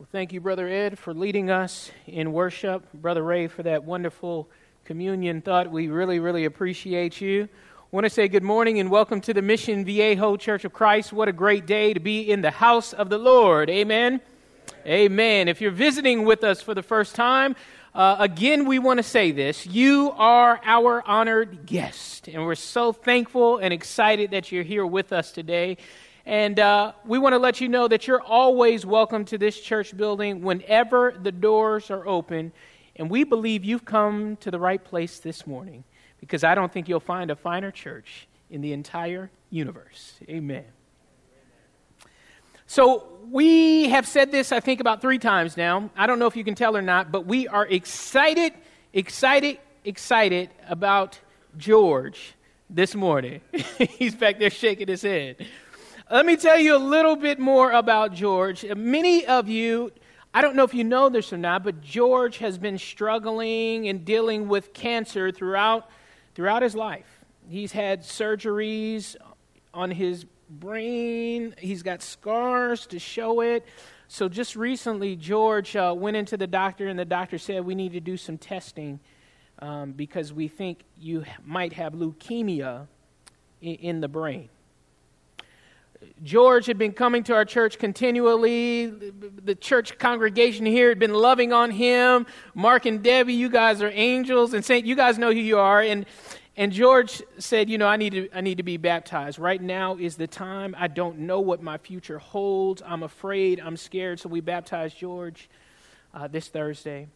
Well, thank you, Brother Ed, for leading us in worship. Brother Ray, for that wonderful communion thought. We really, really appreciate you. I want to say good morning and welcome to the Mission Viejo Church of Christ. What a great day to be in the house of the Lord. Amen. Amen. If you're visiting with us for the first time, uh, again, we want to say this. You are our honored guest, and we're so thankful and excited that you're here with us today. And uh, we want to let you know that you're always welcome to this church building whenever the doors are open. And we believe you've come to the right place this morning because I don't think you'll find a finer church in the entire universe. Amen. So, we have said this, I think, about three times now. I don't know if you can tell or not, but we are excited, excited, excited about George this morning. He's back there shaking his head. Let me tell you a little bit more about George. Many of you, I don't know if you know this or not, but George has been struggling and dealing with cancer throughout, throughout his life. He's had surgeries on his brain, he's got scars to show it. So, just recently, George uh, went into the doctor, and the doctor said, We need to do some testing um, because we think you might have leukemia in, in the brain. George had been coming to our church continually. The church congregation here had been loving on him. Mark and Debbie, you guys are angels. And Saint, you guys know who you are. And, and George said, You know, I need, to, I need to be baptized. Right now is the time. I don't know what my future holds. I'm afraid. I'm scared. So we baptized George uh, this Thursday.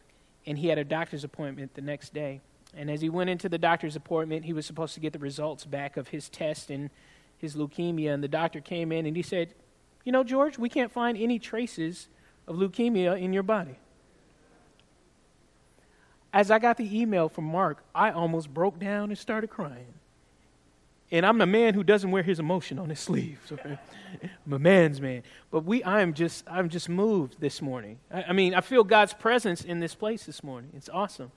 And he had a doctor's appointment the next day. And as he went into the doctor's appointment, he was supposed to get the results back of his test. And his leukemia, and the doctor came in and he said, You know, George, we can't find any traces of leukemia in your body. As I got the email from Mark, I almost broke down and started crying. And I'm a man who doesn't wear his emotion on his sleeves. Okay? I'm a man's man. But we, I am just, I'm just moved this morning. I, I mean, I feel God's presence in this place this morning. It's awesome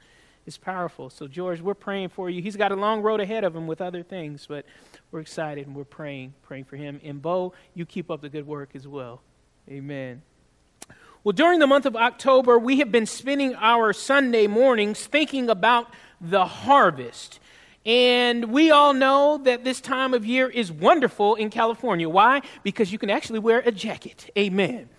is powerful. So, George, we're praying for you. He's got a long road ahead of him with other things, but we're excited and we're praying, praying for him. And, Bo, you keep up the good work as well. Amen. Well, during the month of October, we have been spending our Sunday mornings thinking about the harvest. And we all know that this time of year is wonderful in California. Why? Because you can actually wear a jacket. Amen.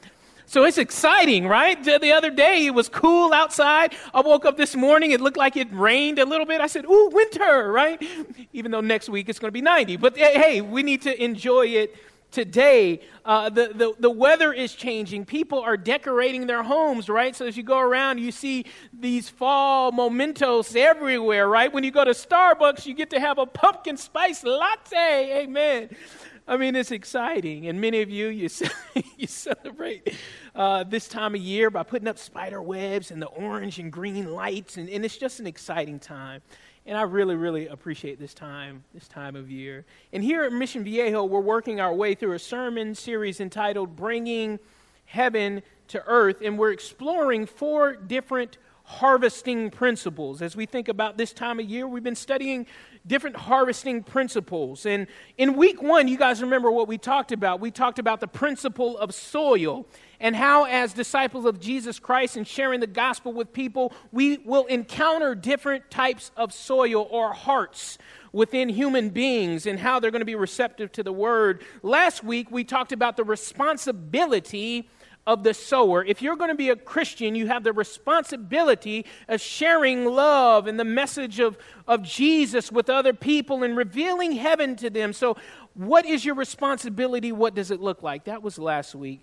So it's exciting, right? The other day it was cool outside. I woke up this morning, it looked like it rained a little bit. I said, Ooh, winter, right? Even though next week it's going to be 90. But hey, we need to enjoy it today. Uh, the, the, the weather is changing. People are decorating their homes, right? So as you go around, you see these fall mementos everywhere, right? When you go to Starbucks, you get to have a pumpkin spice latte. Amen. I mean, it's exciting. And many of you, you, you celebrate uh, this time of year by putting up spider webs and the orange and green lights. And, and it's just an exciting time. And I really, really appreciate this time, this time of year. And here at Mission Viejo, we're working our way through a sermon series entitled Bringing Heaven to Earth. And we're exploring four different harvesting principles. As we think about this time of year, we've been studying different harvesting principles. And in week one, you guys remember what we talked about. We talked about the principle of soil and how, as disciples of Jesus Christ and sharing the gospel with people, we will encounter different types of soil or hearts within human beings and how they're going to be receptive to the word. Last week, we talked about the responsibility of the sower. If you're going to be a Christian, you have the responsibility of sharing love and the message of, of Jesus with other people and revealing heaven to them. So, what is your responsibility? What does it look like? That was last week.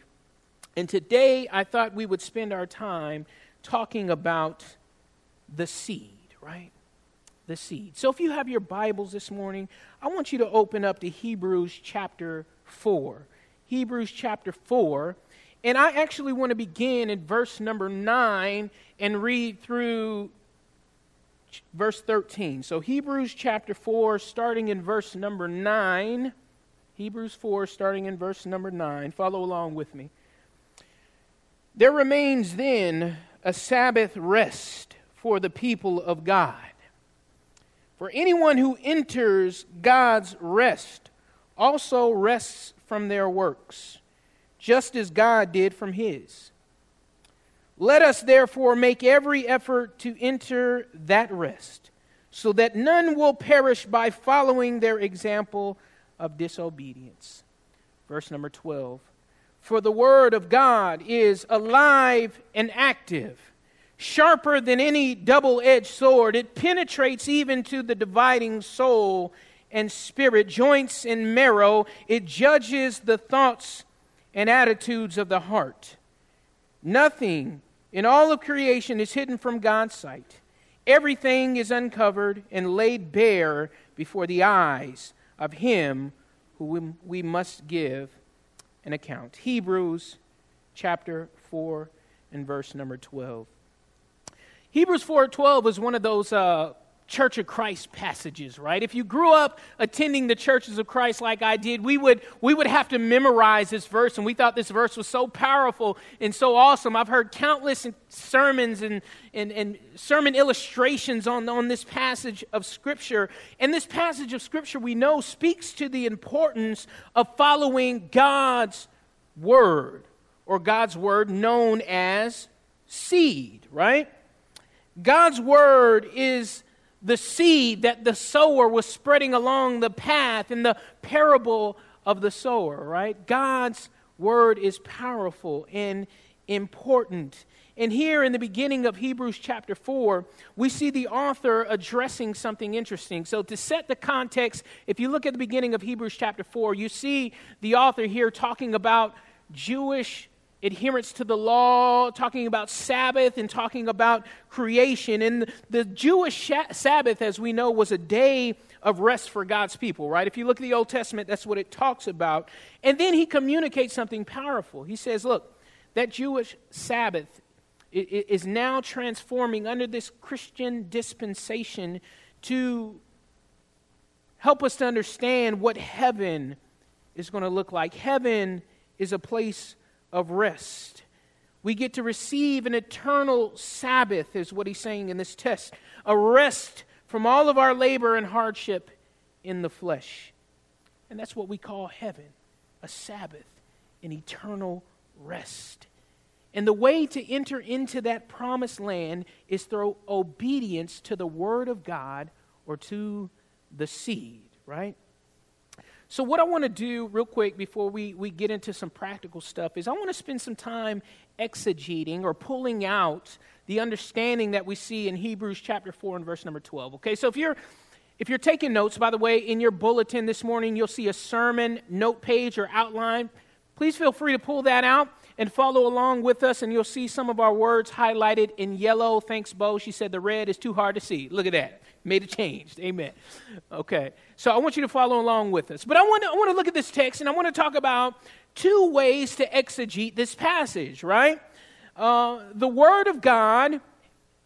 And today, I thought we would spend our time talking about the seed, right? The seed. So, if you have your Bibles this morning, I want you to open up to Hebrews chapter 4. Hebrews chapter 4. And I actually want to begin in verse number 9 and read through verse 13. So, Hebrews chapter 4, starting in verse number 9. Hebrews 4, starting in verse number 9. Follow along with me. There remains then a Sabbath rest for the people of God. For anyone who enters God's rest also rests from their works just as God did from his. Let us therefore make every effort to enter that rest, so that none will perish by following their example of disobedience. Verse number 12 For the word of God is alive and active, sharper than any double edged sword. It penetrates even to the dividing soul and spirit, joints and marrow. It judges the thoughts and attitudes of the heart. Nothing in all of creation is hidden from God's sight. Everything is uncovered and laid bare before the eyes of Him who we must give an account. Hebrews chapter 4 and verse number 12. Hebrews 4:12 is one of those uh, Church of Christ passages, right? If you grew up attending the churches of Christ like I did, we would, we would have to memorize this verse, and we thought this verse was so powerful and so awesome. I've heard countless sermons and, and, and sermon illustrations on, on this passage of Scripture. And this passage of Scripture, we know, speaks to the importance of following God's Word, or God's Word known as seed, right? God's Word is the seed that the sower was spreading along the path in the parable of the sower, right? God's word is powerful and important. And here in the beginning of Hebrews chapter 4, we see the author addressing something interesting. So, to set the context, if you look at the beginning of Hebrews chapter 4, you see the author here talking about Jewish adherence to the law, talking about Sabbath, and talking about creation. And the Jewish Sabbath, as we know, was a day of rest for God's people, right? If you look at the Old Testament, that's what it talks about. And then he communicates something powerful. He says, Look, that Jewish Sabbath is now transforming under this Christian dispensation to help us to understand what heaven is going to look like. Heaven is a place of rest. We get to receive an eternal Sabbath, is what he's saying in this text a rest from all of our labor and hardship in the flesh. And that's what we call heaven a Sabbath, an eternal rest. And the way to enter into that promised land is through obedience to the Word of God or to the seed, right? So, what I want to do real quick before we, we get into some practical stuff is I want to spend some time exegeting or pulling out the understanding that we see in Hebrews chapter 4 and verse number 12. Okay, so if you're if you're taking notes, by the way, in your bulletin this morning, you'll see a sermon note page or outline. Please feel free to pull that out and follow along with us, and you'll see some of our words highlighted in yellow. Thanks, Bo. She said the red is too hard to see. Look at that made a change. Amen. Okay. So I want you to follow along with us. But I want to, I want to look at this text and I want to talk about two ways to exegete this passage, right? Uh, the Word of God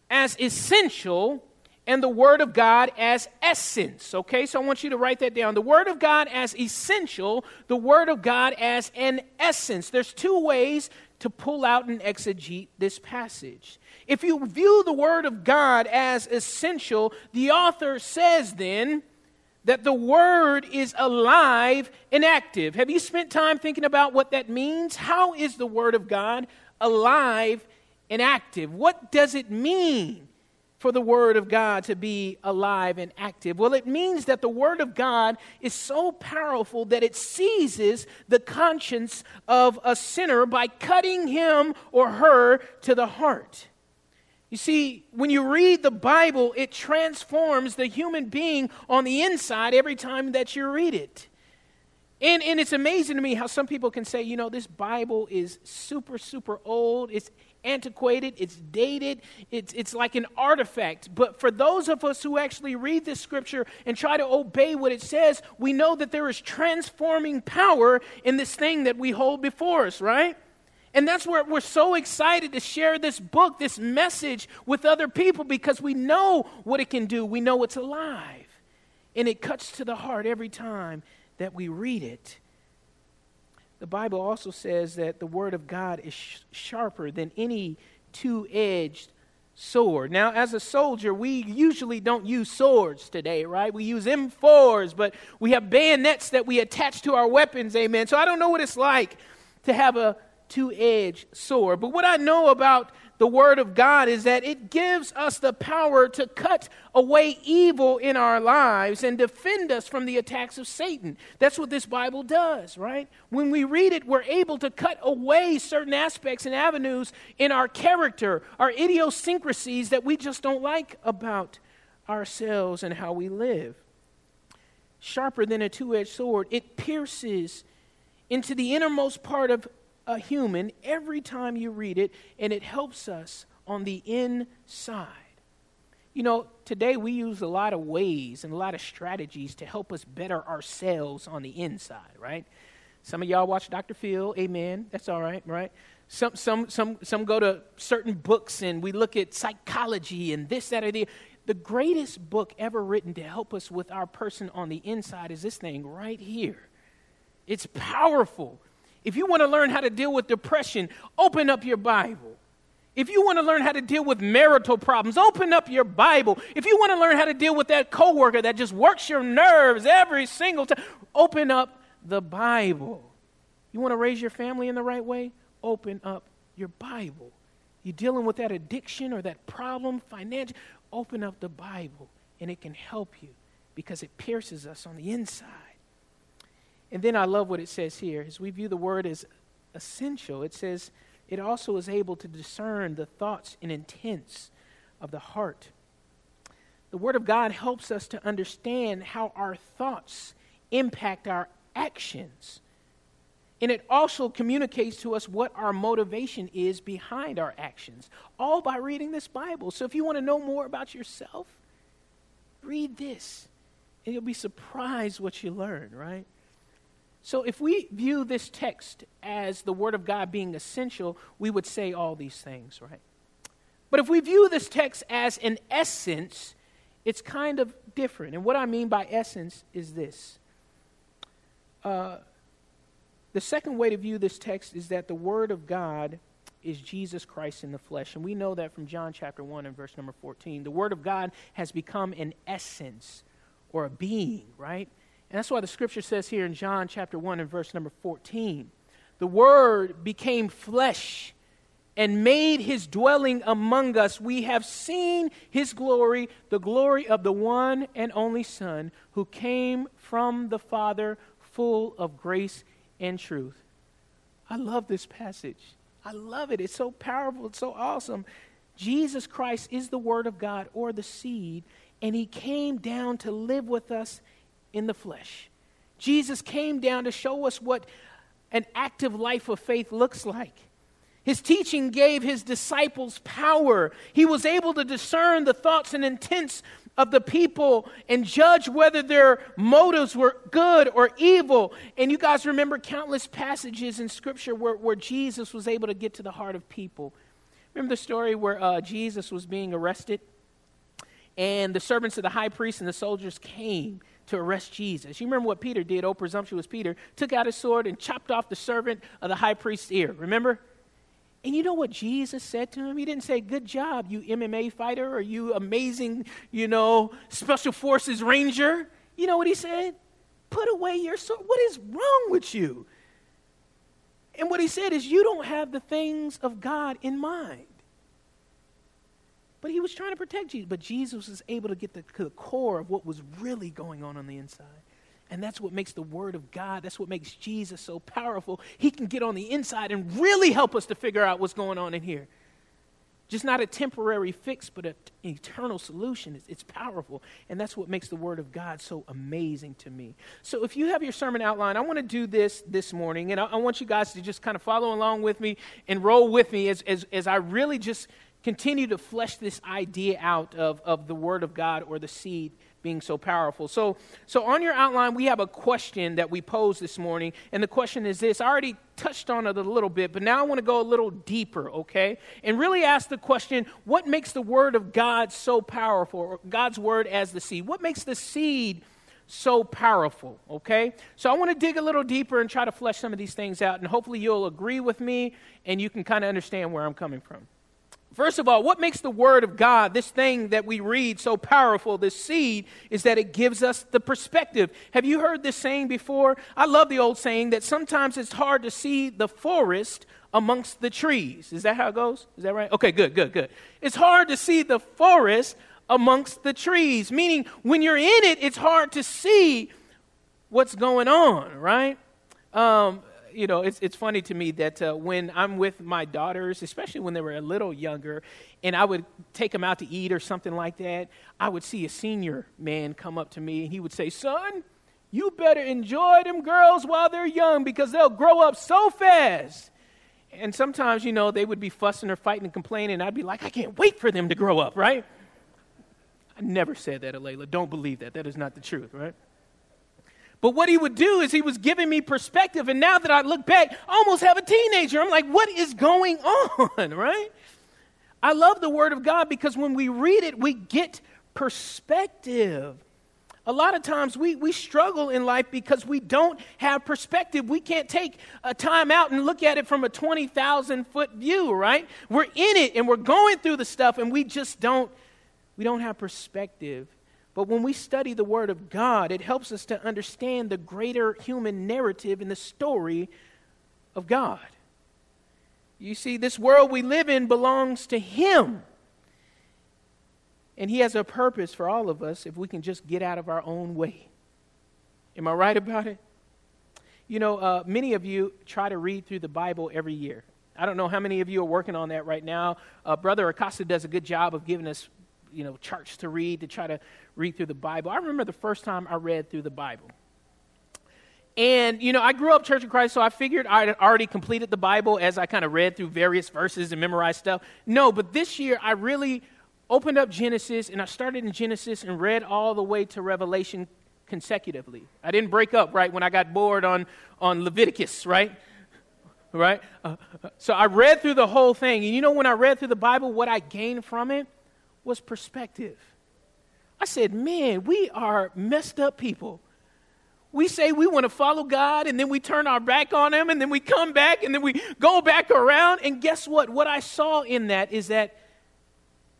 as essential and the Word of God as essence. Okay, so I want you to write that down. The Word of God as essential, the Word of God as an essence. There's two ways to pull out and exegete this passage. If you view the Word of God as essential, the author says then that the Word is alive and active. Have you spent time thinking about what that means? How is the Word of God alive and active? What does it mean? For the Word of God to be alive and active? Well, it means that the Word of God is so powerful that it seizes the conscience of a sinner by cutting him or her to the heart. You see, when you read the Bible, it transforms the human being on the inside every time that you read it. And, and it's amazing to me how some people can say, you know, this Bible is super, super old. It's antiquated, it's dated, it's, it's like an artifact. But for those of us who actually read this scripture and try to obey what it says, we know that there is transforming power in this thing that we hold before us, right? And that's where we're so excited to share this book, this message with other people because we know what it can do. We know it's alive. And it cuts to the heart every time that we read it. The Bible also says that the Word of God is sh- sharper than any two edged sword. Now, as a soldier, we usually don't use swords today, right? We use M4s, but we have bayonets that we attach to our weapons, amen. So I don't know what it's like to have a two edged sword. But what I know about the Word of God is that it gives us the power to cut away evil in our lives and defend us from the attacks of Satan. That's what this Bible does, right? When we read it, we're able to cut away certain aspects and avenues in our character, our idiosyncrasies that we just don't like about ourselves and how we live. Sharper than a two edged sword, it pierces into the innermost part of a human every time you read it, and it helps us on the inside. You know, today we use a lot of ways and a lot of strategies to help us better ourselves on the inside, right? Some of y'all watch Dr. Phil, amen. That's all right, right? Some, some, some, some go to certain books and we look at psychology and this, that, or the. The greatest book ever written to help us with our person on the inside is this thing right here. It's powerful. If you want to learn how to deal with depression, open up your Bible. If you want to learn how to deal with marital problems, open up your Bible. If you want to learn how to deal with that coworker that just works your nerves every single time, open up the Bible. You want to raise your family in the right way? Open up your Bible. You're dealing with that addiction or that problem, financial, open up the Bible and it can help you because it pierces us on the inside. And then I love what it says here. As we view the word as essential, it says it also is able to discern the thoughts and intents of the heart. The Word of God helps us to understand how our thoughts impact our actions. And it also communicates to us what our motivation is behind our actions, all by reading this Bible. So if you want to know more about yourself, read this, and you'll be surprised what you learn, right? So, if we view this text as the Word of God being essential, we would say all these things, right? But if we view this text as an essence, it's kind of different. And what I mean by essence is this. Uh, the second way to view this text is that the Word of God is Jesus Christ in the flesh. And we know that from John chapter 1 and verse number 14. The Word of God has become an essence or a being, right? And that's why the scripture says here in John chapter 1 and verse number 14 the Word became flesh and made his dwelling among us. We have seen his glory, the glory of the one and only Son who came from the Father, full of grace and truth. I love this passage. I love it. It's so powerful. It's so awesome. Jesus Christ is the Word of God or the seed, and he came down to live with us in the flesh. Jesus came down to show us what an active life of faith looks like. His teaching gave his disciples power. He was able to discern the thoughts and intents of the people and judge whether their motives were good or evil. And you guys remember countless passages in Scripture where, where Jesus was able to get to the heart of people. Remember the story where uh, Jesus was being arrested? And the servants of the high priest and the soldiers came to arrest Jesus. You remember what Peter did, oh presumptuous Peter, took out his sword and chopped off the servant of the high priest's ear. Remember? And you know what Jesus said to him? He didn't say, Good job, you MMA fighter, or you amazing, you know, special forces ranger. You know what he said? Put away your sword. What is wrong with you? And what he said is, You don't have the things of God in mind. But he was trying to protect Jesus. But Jesus was able to get the, the core of what was really going on on the inside. And that's what makes the Word of God, that's what makes Jesus so powerful. He can get on the inside and really help us to figure out what's going on in here. Just not a temporary fix, but an eternal solution. It's, it's, powerful. And that's what makes the Word of God so amazing to me. So if you have your sermon outline, I want to do this this morning. And I, I want you guys to just kind of follow along with me and roll with me as, as, as I really just continue to flesh this idea out of, of the Word of God or the seed being so powerful. So, so on your outline, we have a question that we posed this morning, and the question is this. I already touched on it a little bit, but now I want to go a little deeper, okay? And really ask the question what makes the Word of God so powerful, God's Word as the seed? What makes the seed so powerful, okay? So I want to dig a little deeper and try to flesh some of these things out, and hopefully you'll agree with me and you can kind of understand where I'm coming from. First of all, what makes the Word of God, this thing that we read, so powerful, this seed, is that it gives us the perspective. Have you heard this saying before? I love the old saying that sometimes it's hard to see the forest amongst the trees. Is that how it goes? Is that right? Okay, good, good, good. It's hard to see the forest amongst the trees, meaning when you're in it, it's hard to see what's going on, right? Um, you know, it's, it's funny to me that uh, when I'm with my daughters, especially when they were a little younger, and I would take them out to eat or something like that, I would see a senior man come up to me and he would say, Son, you better enjoy them girls while they're young because they'll grow up so fast. And sometimes, you know, they would be fussing or fighting and complaining, and I'd be like, I can't wait for them to grow up, right? I never said that, Alayla. Don't believe that. That is not the truth, right? But what he would do is he was giving me perspective. And now that I look back, I almost have a teenager. I'm like, what is going on, right? I love the Word of God because when we read it, we get perspective. A lot of times we, we struggle in life because we don't have perspective. We can't take a time out and look at it from a 20,000 foot view, right? We're in it and we're going through the stuff and we just don't, we don't have perspective. But when we study the Word of God, it helps us to understand the greater human narrative in the story of God. You see, this world we live in belongs to Him. And He has a purpose for all of us if we can just get out of our own way. Am I right about it? You know, uh, many of you try to read through the Bible every year. I don't know how many of you are working on that right now. Uh, Brother Acosta does a good job of giving us, you know, charts to read to try to read through the Bible. I remember the first time I read through the Bible. And, you know, I grew up Church of Christ, so I figured I had already completed the Bible as I kind of read through various verses and memorized stuff. No, but this year I really opened up Genesis and I started in Genesis and read all the way to Revelation consecutively. I didn't break up, right, when I got bored on, on Leviticus, right? Right? Uh, so I read through the whole thing. And you know, when I read through the Bible, what I gained from it was perspective. I said, man, we are messed up people. We say we want to follow God, and then we turn our back on Him, and then we come back, and then we go back around. And guess what? What I saw in that is that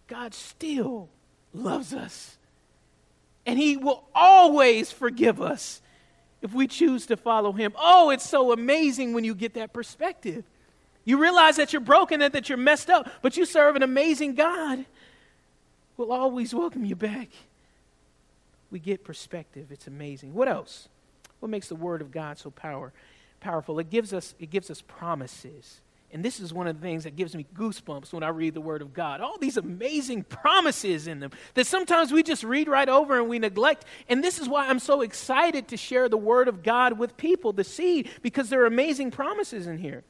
God still loves us. And He will always forgive us if we choose to follow Him. Oh, it's so amazing when you get that perspective. You realize that you're broken and that you're messed up, but you serve an amazing God will always welcome you back we get perspective. It's amazing. What else? What makes the Word of God so power, powerful? It gives us, it gives us promises. And this is one of the things that gives me goosebumps when I read the Word of God. All these amazing promises in them that sometimes we just read right over and we neglect. And this is why I'm so excited to share the Word of God with people, the seed, because there are amazing promises in here.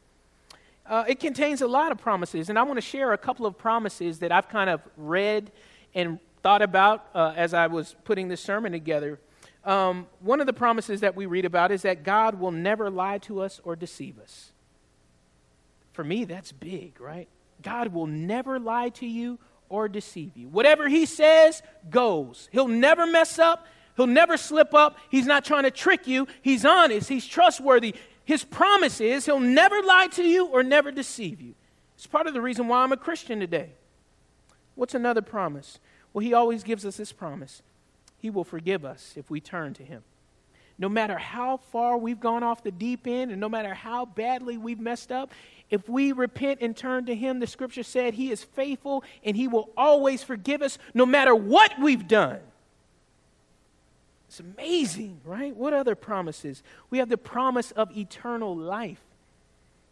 Uh, it contains a lot of promises, and I want to share a couple of promises that I've kind of read and thought about uh, as I was putting this sermon together. Um, one of the promises that we read about is that God will never lie to us or deceive us. For me, that's big, right? God will never lie to you or deceive you. Whatever He says goes. He'll never mess up, He'll never slip up. He's not trying to trick you, He's honest, He's trustworthy. His promise is He'll never lie to you or never deceive you. It's part of the reason why I'm a Christian today. What's another promise? Well, He always gives us this promise He will forgive us if we turn to Him. No matter how far we've gone off the deep end and no matter how badly we've messed up, if we repent and turn to Him, the scripture said He is faithful and He will always forgive us no matter what we've done. It's amazing, right? What other promises? We have the promise of eternal life.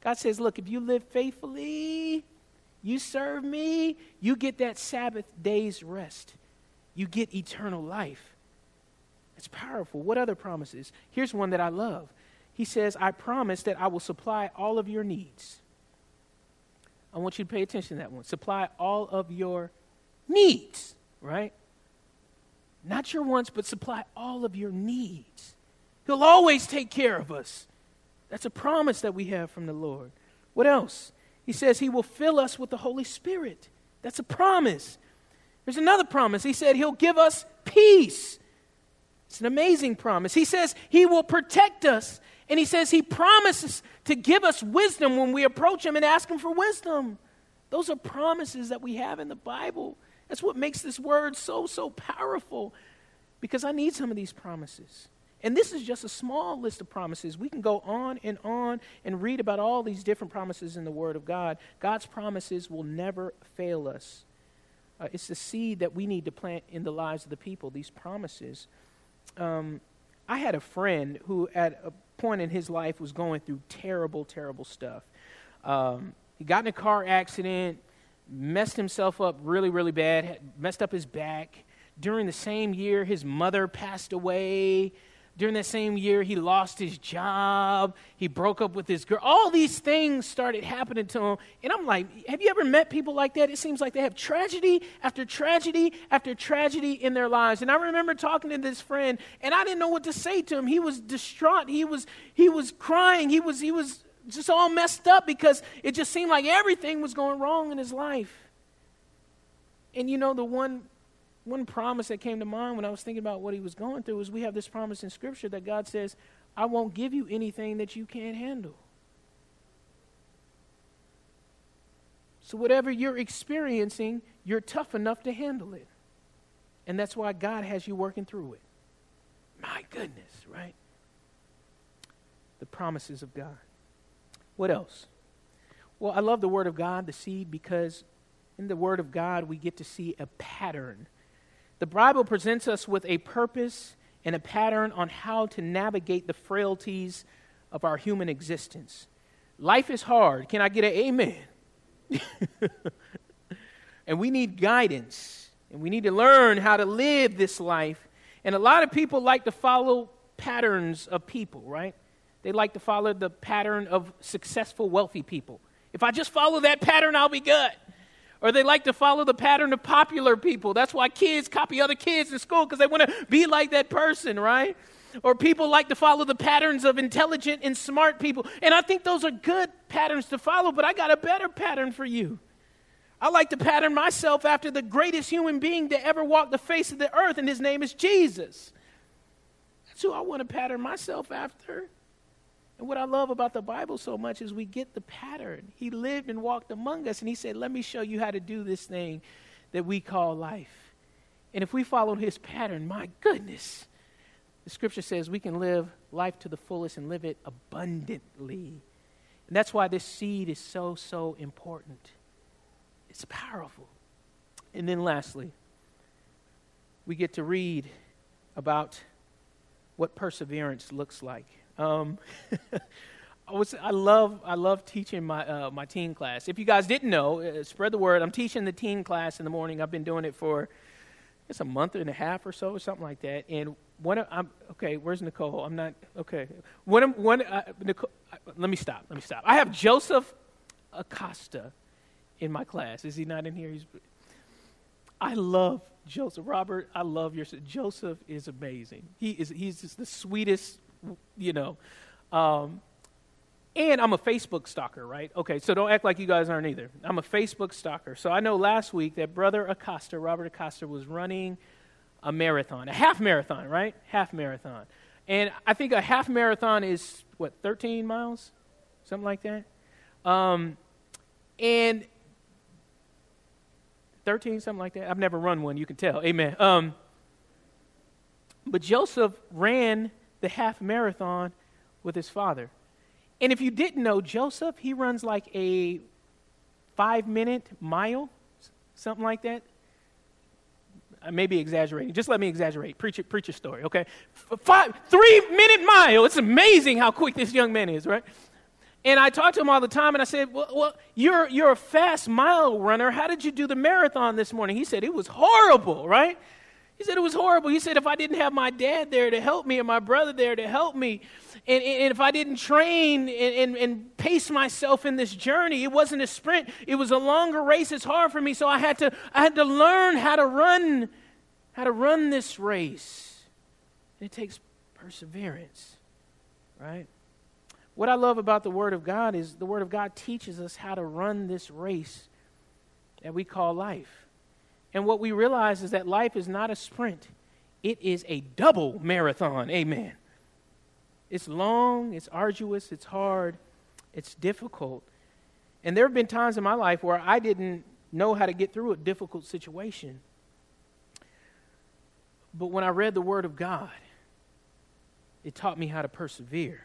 God says, Look, if you live faithfully, you serve me, you get that Sabbath day's rest. You get eternal life. It's powerful. What other promises? Here's one that I love. He says, I promise that I will supply all of your needs. I want you to pay attention to that one. Supply all of your needs, right? Not your wants, but supply all of your needs. He'll always take care of us. That's a promise that we have from the Lord. What else? He says he will fill us with the Holy Spirit. That's a promise. There's another promise. He said he'll give us peace. It's an amazing promise. He says he will protect us. And he says he promises to give us wisdom when we approach him and ask him for wisdom. Those are promises that we have in the Bible. That's what makes this word so, so powerful because I need some of these promises. And this is just a small list of promises. We can go on and on and read about all these different promises in the Word of God. God's promises will never fail us. Uh, it's the seed that we need to plant in the lives of the people, these promises. Um, I had a friend who, at a point in his life, was going through terrible, terrible stuff. Um, he got in a car accident, messed himself up really, really bad, messed up his back. During the same year, his mother passed away. During that same year, he lost his job. He broke up with his girl. All these things started happening to him. And I'm like, have you ever met people like that? It seems like they have tragedy after tragedy after tragedy in their lives. And I remember talking to this friend, and I didn't know what to say to him. He was distraught. He was, he was crying. He was, he was just all messed up because it just seemed like everything was going wrong in his life. And you know, the one one promise that came to mind when I was thinking about what he was going through is we have this promise in Scripture that God says, I won't give you anything that you can't handle. So, whatever you're experiencing, you're tough enough to handle it. And that's why God has you working through it. My goodness, right? The promises of God. What else? Well, I love the Word of God, the seed, because in the Word of God we get to see a pattern the Bible presents us with a purpose and a pattern on how to navigate the frailties of our human existence. Life is hard. Can I get an amen? and we need guidance, and we need to learn how to live this life. And a lot of people like to follow patterns of people, right? They like to follow the pattern of successful, wealthy people. If I just follow that pattern, I'll be good. Or they like to follow the pattern of popular people. That's why kids copy other kids in school because they want to be like that person, right? Or people like to follow the patterns of intelligent and smart people. And I think those are good patterns to follow, but I got a better pattern for you. I like to pattern myself after the greatest human being to ever walk the face of the earth, and his name is Jesus. That's who I want to pattern myself after. And what I love about the Bible so much is we get the pattern. He lived and walked among us, and He said, Let me show you how to do this thing that we call life. And if we follow His pattern, my goodness, the scripture says we can live life to the fullest and live it abundantly. And that's why this seed is so, so important. It's powerful. And then lastly, we get to read about what perseverance looks like. Um, I, was, I love I love teaching my uh, my teen class. If you guys didn't know, uh, spread the word. I'm teaching the teen class in the morning. I've been doing it for it's a month and a half or so, or something like that. And one, I'm okay. Where's Nicole? I'm not okay. One, one. Uh, Nicole, uh, let me stop. Let me stop. I have Joseph Acosta in my class. Is he not in here? He's. I love Joseph. Robert, I love your Joseph is amazing. He is. He's just the sweetest you know. Um, and I'm a Facebook stalker, right? Okay, so don't act like you guys aren't either. I'm a Facebook stalker. So I know last week that Brother Acosta, Robert Acosta, was running a marathon, a half marathon, right? Half marathon. And I think a half marathon is, what, 13 miles? Something like that? Um, and 13, something like that. I've never run one, you can tell. Amen. Um, but Joseph ran the half marathon with his father. And if you didn't know, Joseph, he runs like a five minute mile, something like that. I may be exaggerating. Just let me exaggerate. Preach, it, preach a story, okay? Five, three minute mile. It's amazing how quick this young man is, right? And I talk to him all the time, and I said, well, well, you're, you're a fast mile runner. How did you do the marathon this morning? He said, It was horrible, right? He said it was horrible. He said if I didn't have my dad there to help me and my brother there to help me, and, and if I didn't train and, and, and, pace myself in this journey, it wasn't a sprint. It was a longer race. It's hard for me. So I had to, I had to learn how to run, how to run this race. And it takes perseverance, right? What I love about the Word of God is the Word of God teaches us how to run this race that we call life. And what we realize is that life is not a sprint, it is a double marathon. Amen. It's long, it's arduous, it's hard, it's difficult. And there have been times in my life where I didn't know how to get through a difficult situation. But when I read the Word of God, it taught me how to persevere.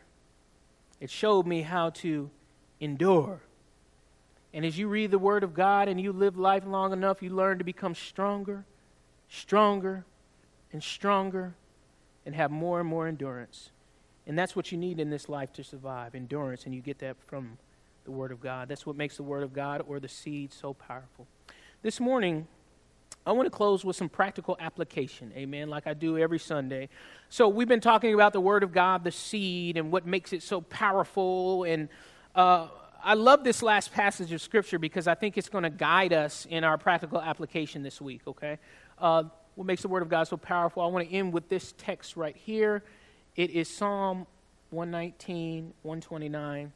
It showed me how to endure. And as you read the Word of God and you live life long enough, you learn to become stronger, stronger, and stronger, and have more and more endurance. And that's what you need in this life to survive endurance, and you get that from the Word of God. That's what makes the Word of God or the seed so powerful. This morning, I want to close with some practical application, amen, like I do every Sunday. So, we've been talking about the Word of God, the seed, and what makes it so powerful. And uh, I love this last passage of Scripture because I think it's going to guide us in our practical application this week, okay? Uh, what makes the Word of God so powerful? I want to end with this text right here. It is Psalm 119, 129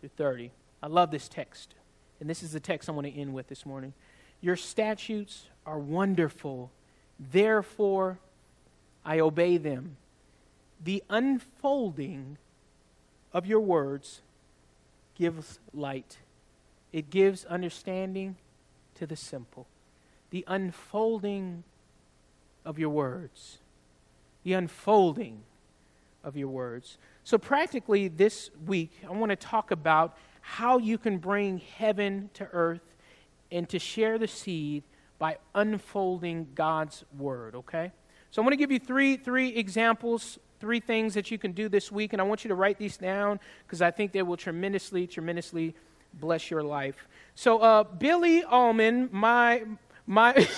through 30. I love this text. And this is the text I want to end with this morning. Your statutes are wonderful. Therefore, I obey them. The unfolding of your words gives light, it gives understanding to the simple. The unfolding of your words. The unfolding of your words. So, practically, this week, I want to talk about how you can bring heaven to earth and to share the seed by unfolding God's word, okay? So I'm going to give you three three examples, three things that you can do this week and I want you to write these down because I think they will tremendously tremendously bless your life. So uh, Billy Allman, my my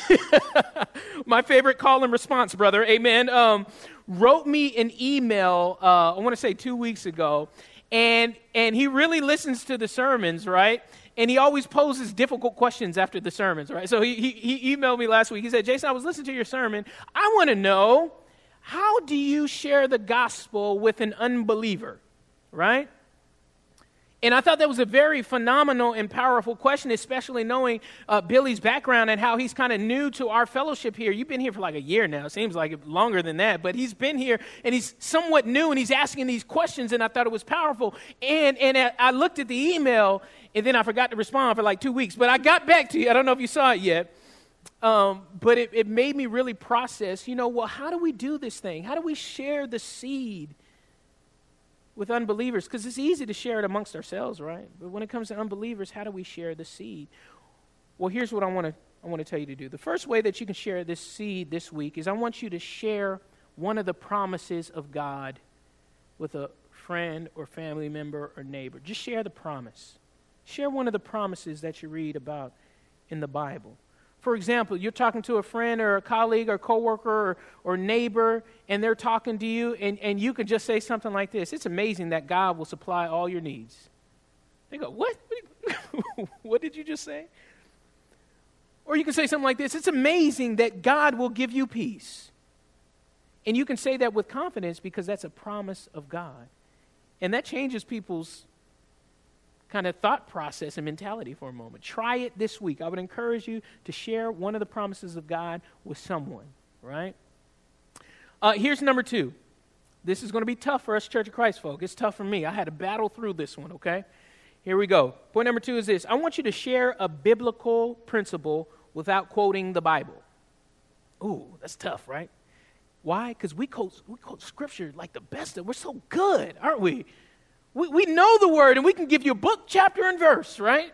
my favorite call and response brother, amen, um, wrote me an email uh, I want to say 2 weeks ago and and he really listens to the sermons, right? and he always poses difficult questions after the sermons, right? So he, he, he emailed me last week. He said, Jason, I was listening to your sermon. I want to know how do you share the gospel with an unbeliever, right? And I thought that was a very phenomenal and powerful question, especially knowing uh, Billy's background and how he's kind of new to our fellowship here. You've been here for like a year now. Seems like longer than that, but he's been here and he's somewhat new and he's asking these questions, and I thought it was powerful. And, and I looked at the email and then I forgot to respond for like two weeks, but I got back to you. I don't know if you saw it yet. Um, but it, it made me really process, you know, well, how do we do this thing? How do we share the seed? with unbelievers because it's easy to share it amongst ourselves, right? But when it comes to unbelievers, how do we share the seed? Well, here's what I want to I want to tell you to do. The first way that you can share this seed this week is I want you to share one of the promises of God with a friend or family member or neighbor. Just share the promise. Share one of the promises that you read about in the Bible. For example, you're talking to a friend or a colleague or coworker or, or neighbor, and they're talking to you, and, and you can just say something like this It's amazing that God will supply all your needs. They go, What? what did you just say? Or you can say something like this It's amazing that God will give you peace. And you can say that with confidence because that's a promise of God. And that changes people's kind of thought process and mentality for a moment. Try it this week. I would encourage you to share one of the promises of God with someone, right? Uh, here's number two. This is going to be tough for us Church of Christ folk. It's tough for me. I had to battle through this one, okay? Here we go. Point number two is this I want you to share a biblical principle without quoting the Bible. Ooh, that's tough, right? Why? Because we quote, we quote scripture like the best of We're so good, aren't we? We, we know the word and we can give you a book, chapter, and verse, right?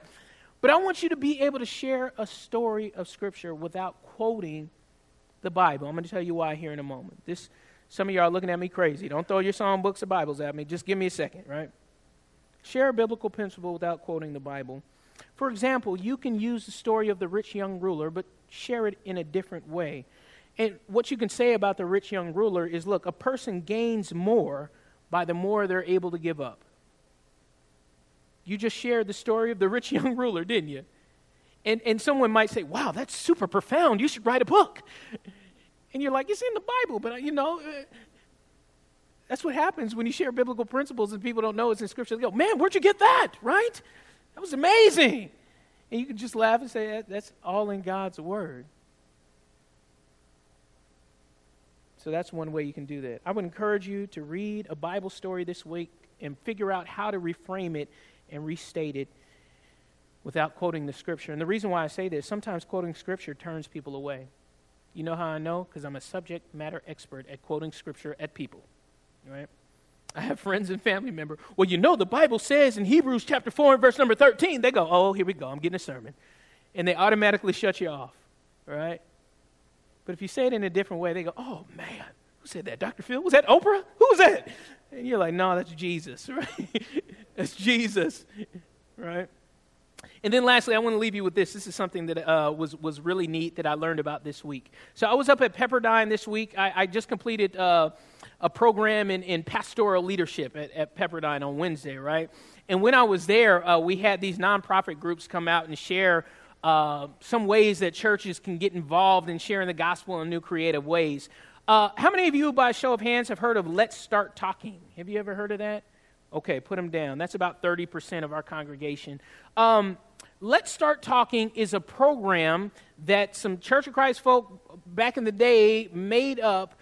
But I want you to be able to share a story of Scripture without quoting the Bible. I'm going to tell you why here in a moment. This, some of y'all are looking at me crazy. Don't throw your song books or Bibles at me. Just give me a second, right? Share a biblical principle without quoting the Bible. For example, you can use the story of the rich young ruler, but share it in a different way. And what you can say about the rich young ruler is look, a person gains more by the more they're able to give up. You just shared the story of the rich young ruler, didn't you? And, and someone might say, wow, that's super profound. You should write a book. And you're like, it's in the Bible, but uh, you know, uh, that's what happens when you share biblical principles and people don't know it's in Scripture. They go, man, where'd you get that? Right? That was amazing. And you can just laugh and say, that's all in God's Word. So that's one way you can do that. I would encourage you to read a Bible story this week and figure out how to reframe it and restated without quoting the scripture. And the reason why I say this, sometimes quoting scripture turns people away. You know how I know? Because I'm a subject matter expert at quoting scripture at people. Right? I have friends and family members. Well, you know, the Bible says in Hebrews chapter 4 and verse number 13, they go, oh, here we go, I'm getting a sermon. And they automatically shut you off, right? But if you say it in a different way, they go, oh, man, who said that? Dr. Phil? Was that Oprah? Who was that? And you're like, no, that's Jesus, right? that's Jesus, right? And then lastly, I want to leave you with this. This is something that uh, was, was really neat that I learned about this week. So I was up at Pepperdine this week. I, I just completed uh, a program in, in pastoral leadership at, at, Pepperdine on Wednesday, right? And when I was there, uh, we had these nonprofit groups come out and share uh, some ways that churches can get involved in sharing the gospel in new creative ways. Uh, how many of you, by show of hands, have heard of Let's Start Talking? Have you ever heard of that? Okay, put them down. That's about 30% of our congregation. Um, Let's Start Talking is a program that some Church of Christ folk back in the day made up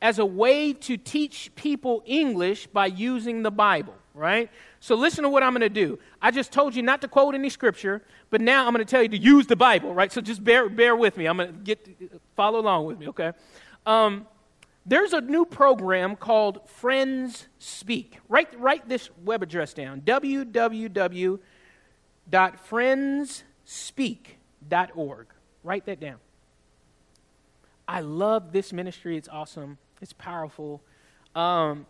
as a way to teach people English by using the Bible, right? So listen to what I'm going to do. I just told you not to quote any scripture, but now I'm going to tell you to use the Bible, right? So just bear, bear with me. I'm going to get follow along with me, okay? Um, there's a new program called Friends Speak. Write, write this web address down www.friendspeak.org. Write that down. I love this ministry. It's awesome, it's powerful. Um,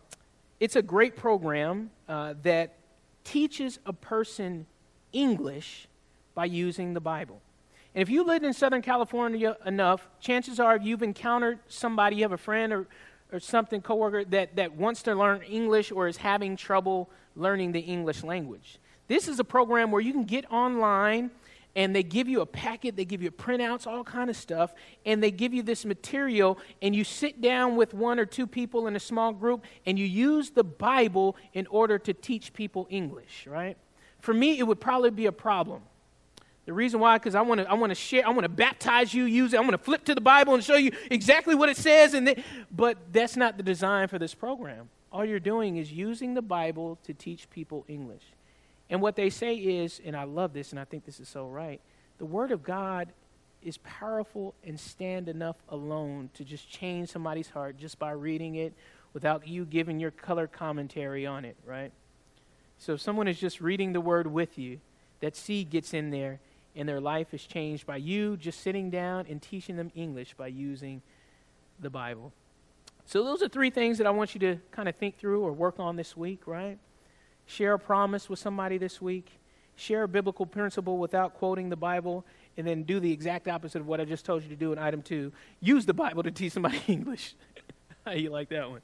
it's a great program uh, that teaches a person English by using the Bible. And if you lived in Southern California enough, chances are you've encountered somebody, you have a friend or, or something, coworker, that, that wants to learn English or is having trouble learning the English language. This is a program where you can get online and they give you a packet, they give you printouts, all kind of stuff, and they give you this material, and you sit down with one or two people in a small group, and you use the Bible in order to teach people English, right? For me, it would probably be a problem the reason why, because I want to, I want to share, I want to baptize you, use it. I want to flip to the Bible and show you exactly what it says. And but that's not the design for this program. All you're doing is using the Bible to teach people English. And what they say is, and I love this, and I think this is so right. The Word of God is powerful and stand enough alone to just change somebody's heart just by reading it without you giving your color commentary on it, right? So if someone is just reading the Word with you, that seed gets in there and their life is changed by you just sitting down and teaching them English by using the Bible. So, those are three things that I want you to kind of think through or work on this week, right? Share a promise with somebody this week, share a biblical principle without quoting the Bible, and then do the exact opposite of what I just told you to do in item two. Use the Bible to teach somebody English. How you like that one?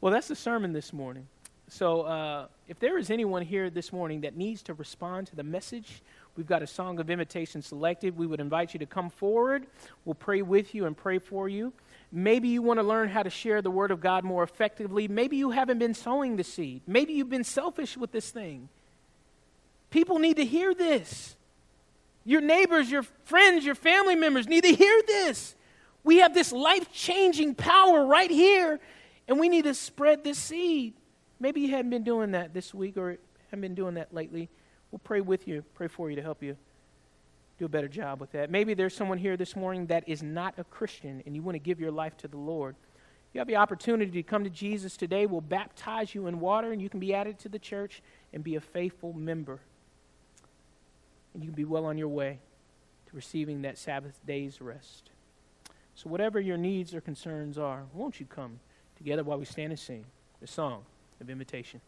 Well, that's the sermon this morning. So, uh, if there is anyone here this morning that needs to respond to the message, We've got a song of invitation selected. We would invite you to come forward. We'll pray with you and pray for you. Maybe you want to learn how to share the Word of God more effectively. Maybe you haven't been sowing the seed. Maybe you've been selfish with this thing. People need to hear this. Your neighbors, your friends, your family members need to hear this. We have this life changing power right here, and we need to spread this seed. Maybe you hadn't been doing that this week or haven't been doing that lately. We'll pray with you, pray for you to help you do a better job with that. Maybe there's someone here this morning that is not a Christian and you want to give your life to the Lord. You have the opportunity to come to Jesus today. We'll baptize you in water and you can be added to the church and be a faithful member. And you can be well on your way to receiving that Sabbath day's rest. So, whatever your needs or concerns are, won't you come together while we stand and sing the song of invitation?